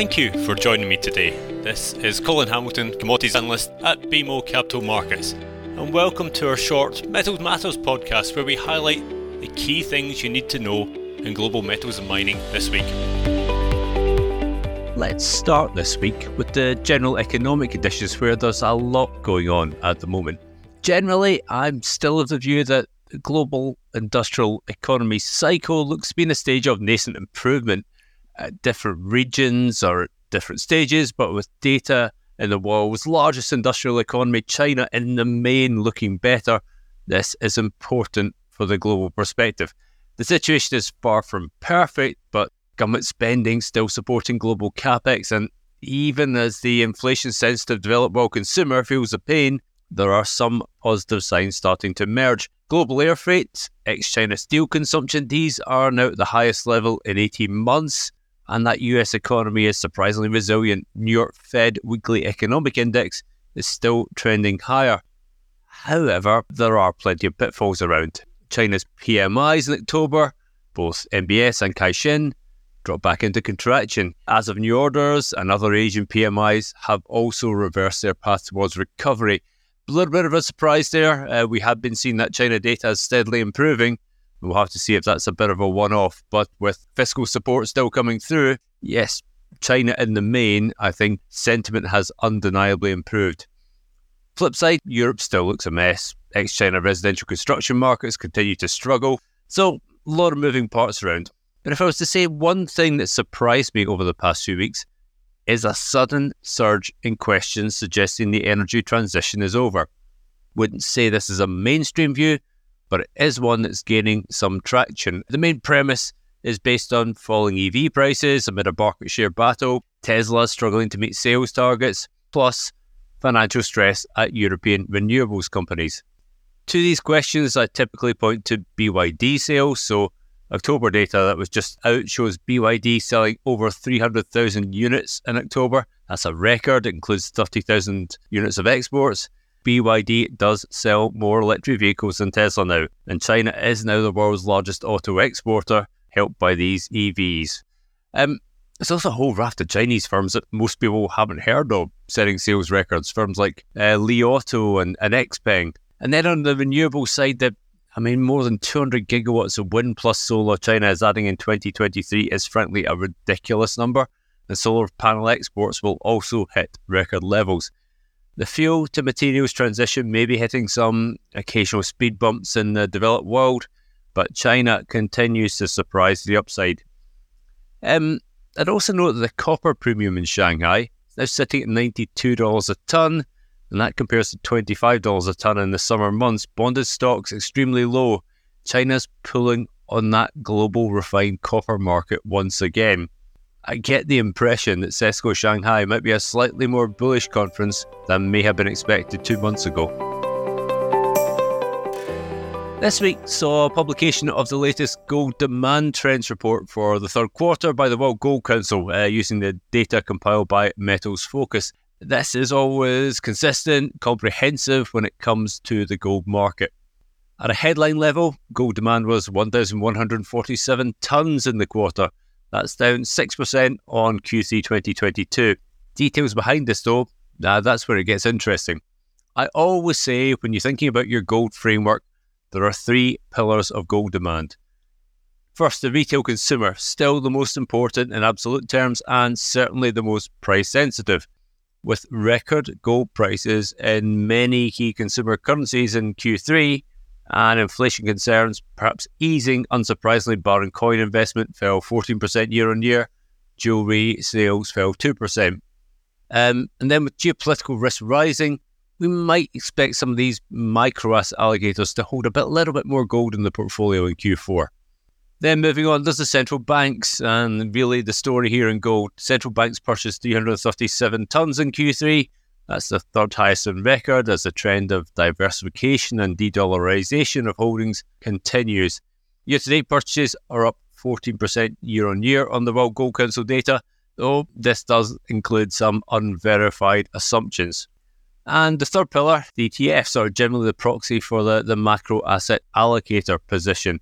Thank you for joining me today. This is Colin Hamilton, Commodities Analyst at BMO Capital Markets, and welcome to our short Metals Matters podcast where we highlight the key things you need to know in global metals and mining this week. Let's start this week with the general economic conditions where there's a lot going on at the moment. Generally, I'm still of the view that the global industrial economy cycle looks to be in a stage of nascent improvement at different regions or at different stages, but with data in the world's largest industrial economy, China, in the main looking better, this is important for the global perspective. The situation is far from perfect, but government spending still supporting global capex, and even as the inflation sensitive developed world consumer feels the pain, there are some positive signs starting to emerge. Global air freight, ex China steel consumption, these are now at the highest level in 18 months and that US economy is surprisingly resilient. New York Fed weekly economic index is still trending higher. However, there are plenty of pitfalls around. China's PMIs in October, both NBS and Caixin, dropped back into contraction. As of new orders and other Asian PMIs have also reversed their path towards recovery. A little bit of a surprise there. Uh, we have been seeing that China data is steadily improving, We'll have to see if that's a bit of a one off. But with fiscal support still coming through, yes, China in the main, I think sentiment has undeniably improved. Flip side, Europe still looks a mess. Ex China residential construction markets continue to struggle. So, a lot of moving parts around. But if I was to say one thing that surprised me over the past few weeks, is a sudden surge in questions suggesting the energy transition is over. Wouldn't say this is a mainstream view, but it is one that's gaining some traction. The main premise is based on falling EV prices amid a market share battle, Tesla struggling to meet sales targets, plus financial stress at European renewables companies. To these questions, I typically point to BYD sales. So, October data that was just out shows BYD selling over 300,000 units in October. That's a record, it includes 30,000 units of exports. BYD does sell more electric vehicles than Tesla now, and China is now the world's largest auto exporter, helped by these EVs. Um, there's also a whole raft of Chinese firms that most people haven't heard of setting sales records, firms like uh, Li Auto and, and Xpeng. And then on the renewable side, the, I mean, more than 200 gigawatts of wind plus solar China is adding in 2023 is frankly a ridiculous number. And solar panel exports will also hit record levels. The fuel to materials transition may be hitting some occasional speed bumps in the developed world, but China continues to surprise the upside. Um, I'd also note that the copper premium in Shanghai is now sitting at $92 a tonne, and that compares to $25 a tonne in the summer months. Bonded stocks extremely low. China's pulling on that global refined copper market once again. I get the impression that CESCO Shanghai might be a slightly more bullish conference than may have been expected two months ago. This week saw publication of the latest gold demand trends report for the third quarter by the World Gold Council uh, using the data compiled by Metals Focus. This is always consistent, comprehensive when it comes to the gold market. At a headline level, gold demand was 1,147 tonnes in the quarter, that's down 6% on Q3 2022. Details behind this, though, uh, that's where it gets interesting. I always say when you're thinking about your gold framework, there are three pillars of gold demand. First, the retail consumer, still the most important in absolute terms and certainly the most price sensitive. With record gold prices in many key consumer currencies in Q3, and inflation concerns perhaps easing, unsurprisingly, barring coin investment fell 14% year on year. Jewelry sales fell 2%. Um, and then with geopolitical risk rising, we might expect some of these micro asset allocators to hold a bit, little bit more gold in the portfolio in Q4. Then moving on, there's the central banks, and really the story here in gold. Central banks purchased 337 tons in Q3, that's the third highest on record as the trend of diversification and de dollarization of holdings continues. Year to date purchases are up 14% year on year on the World Gold Council data, though this does include some unverified assumptions. And the third pillar, the ETFs, are generally the proxy for the, the macro asset allocator position.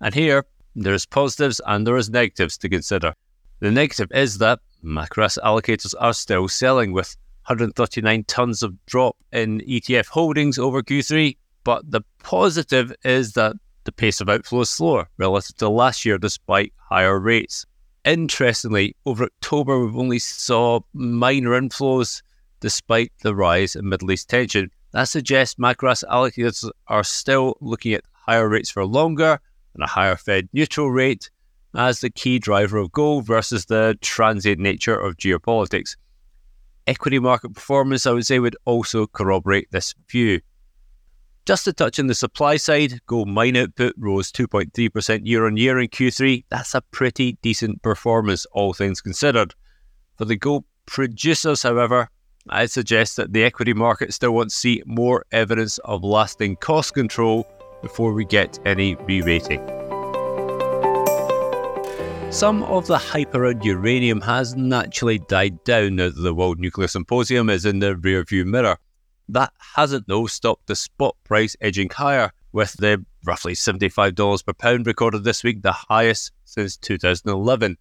And here, there's positives and there is negatives to consider. The negative is that macro asset allocators are still selling with 139 tons of drop in ETF holdings over Q3. But the positive is that the pace of outflow is slower relative to last year despite higher rates. Interestingly, over October, we've only saw minor inflows despite the rise in Middle East tension. That suggests macro asset allocators are still looking at higher rates for longer and a higher Fed neutral rate as the key driver of gold versus the transient nature of geopolitics. Equity market performance, I would say, would also corroborate this view. Just to touch on the supply side, gold mine output rose 2.3% year on year in Q3. That's a pretty decent performance, all things considered. For the gold producers, however, I'd suggest that the equity market still wants to see more evidence of lasting cost control before we get any re rating. Some of the hype around uranium has naturally died down now that the World Nuclear Symposium is in the rearview mirror. That hasn't, though, stopped the spot price edging higher, with the roughly $75 per pound recorded this week, the highest since 2011.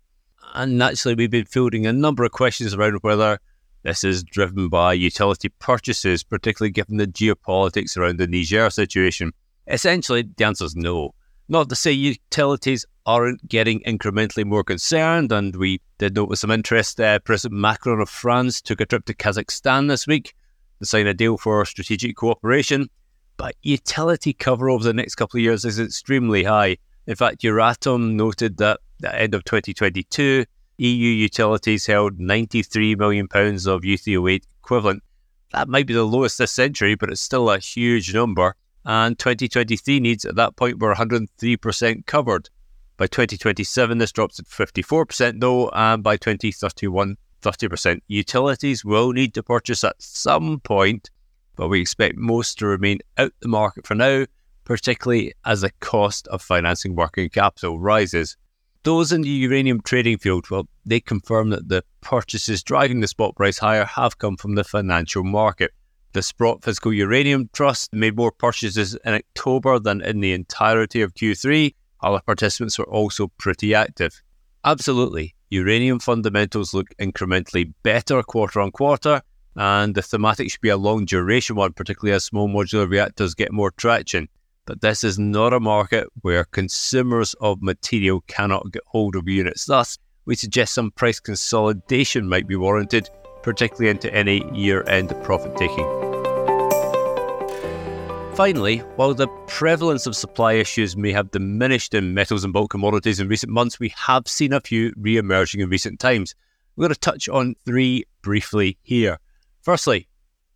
And naturally, we've been fielding a number of questions around whether this is driven by utility purchases, particularly given the geopolitics around the Niger situation. Essentially, the answer is no. Not to say utilities aren't getting incrementally more concerned, and we did note with some interest uh, President Macron of France took a trip to Kazakhstan this week to sign a deal for strategic cooperation. But utility cover over the next couple of years is extremely high. In fact, Euratom noted that at the end of 2022, EU utilities held £93 million of U3O8 equivalent. That might be the lowest this century, but it's still a huge number. And 2023 needs at that point were 103% covered. By 2027, this drops to 54%, though, and by 2031, 30%. Utilities will need to purchase at some point, but we expect most to remain out the market for now, particularly as the cost of financing working capital rises. Those in the uranium trading field, well, they confirm that the purchases driving the spot price higher have come from the financial market. The Sprott Physical Uranium Trust made more purchases in October than in the entirety of Q3. Other participants were also pretty active. Absolutely, uranium fundamentals look incrementally better quarter on quarter, and the thematic should be a long duration one, particularly as small modular reactors get more traction. But this is not a market where consumers of material cannot get hold of units. Thus, we suggest some price consolidation might be warranted, particularly into any year end profit taking. Finally, while the prevalence of supply issues may have diminished in metals and bulk commodities in recent months, we have seen a few re emerging in recent times. We're going to touch on three briefly here. Firstly,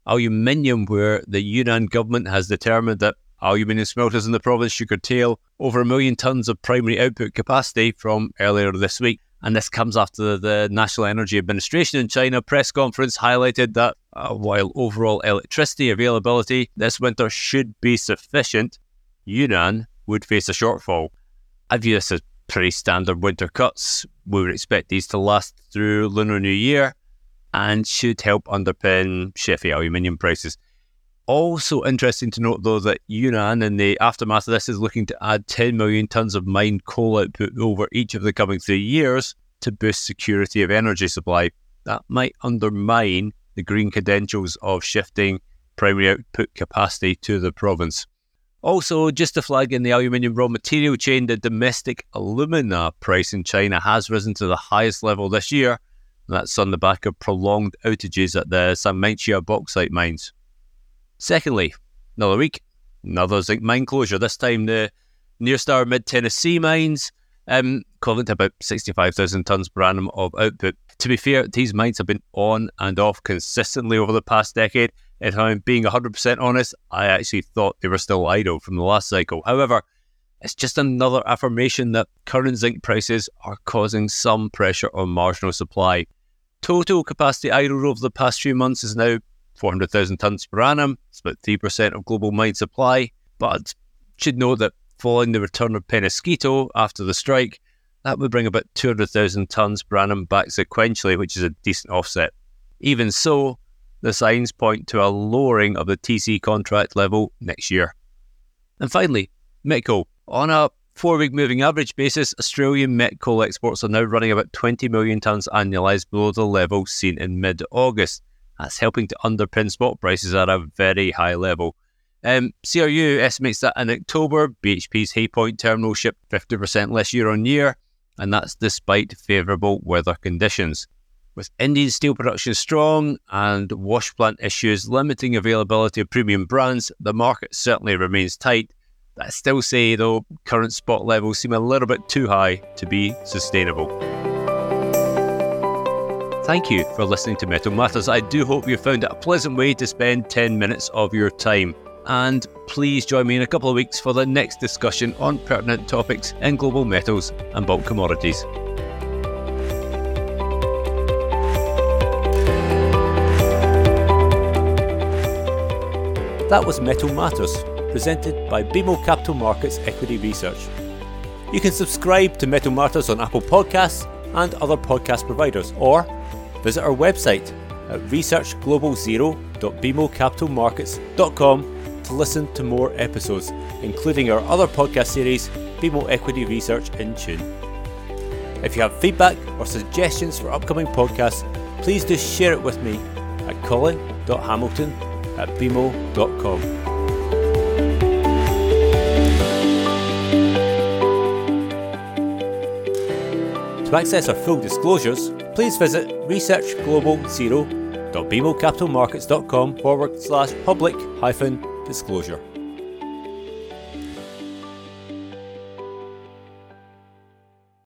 aluminium, where the Yunnan government has determined that aluminium smelters in the province should curtail over a million tonnes of primary output capacity from earlier this week. And this comes after the National Energy Administration in China press conference highlighted that uh, while overall electricity availability this winter should be sufficient, Yunnan would face a shortfall. I view this as pretty standard winter cuts. We would expect these to last through Lunar New Year and should help underpin SHFE aluminium prices. Also interesting to note, though, that Yunnan, in the aftermath of this, is looking to add 10 million tonnes of mined coal output over each of the coming three years to boost security of energy supply. That might undermine the green credentials of shifting primary output capacity to the province. Also, just to flag in the aluminium raw material chain, the domestic alumina price in China has risen to the highest level this year. That's on the back of prolonged outages at the Sanmenxia bauxite mines. Secondly, another week, another zinc mine closure. This time the Nyrstar Mid Tennessee mines, um, equivalent to about 65,000 tonnes per annum of output. To be fair, these mines have been on and off consistently over the past decade. If I'm being 100% honest, I actually thought they were still idle from the last cycle. However, it's just another affirmation that current zinc prices are causing some pressure on marginal supply. Total capacity idle over the past few months is now 400,000 tonnes per annum. It's about 3% of global mine supply. But should note that following the return of Penasquito after the strike, that would bring about 200,000 tonnes per annum back sequentially, which is a decent offset. Even so, the signs point to a lowering of the TC contract level next year. And finally, met coal. On a four week moving average basis, Australian met coal exports are now running about 20 million tonnes annualised below the level seen in mid August. That's helping to underpin spot prices at a very high level. Um, CRU estimates that in October, BHP's Hay Point terminal shipped 50% less year on year, and that's despite favourable weather conditions. With Indian steel production strong and wash plant issues limiting availability of premium brands, the market certainly remains tight. I still say, though, current spot levels seem a little bit too high to be sustainable. Thank you for listening to Metal Matters. I do hope you found it a pleasant way to spend 10 minutes of your time. And please join me in a couple of weeks for the next discussion on pertinent topics in global metals and bulk commodities. That was Metal Matters, presented by BMO Capital Markets Equity Research. You can subscribe to Metal Matters on Apple Podcasts and other podcast providers, or visit our website at researchglobalzero.bmocapitalmarkets.com to listen to more episodes, including our other podcast series, BMO Equity Research in Tune. If you have feedback or suggestions for upcoming podcasts, please do share it with me at colin.hamilton at bmo.com. To access our full disclosures, please visit researchglobalzero.bmocapitalmarkets.com forward slash public hyphen disclosure.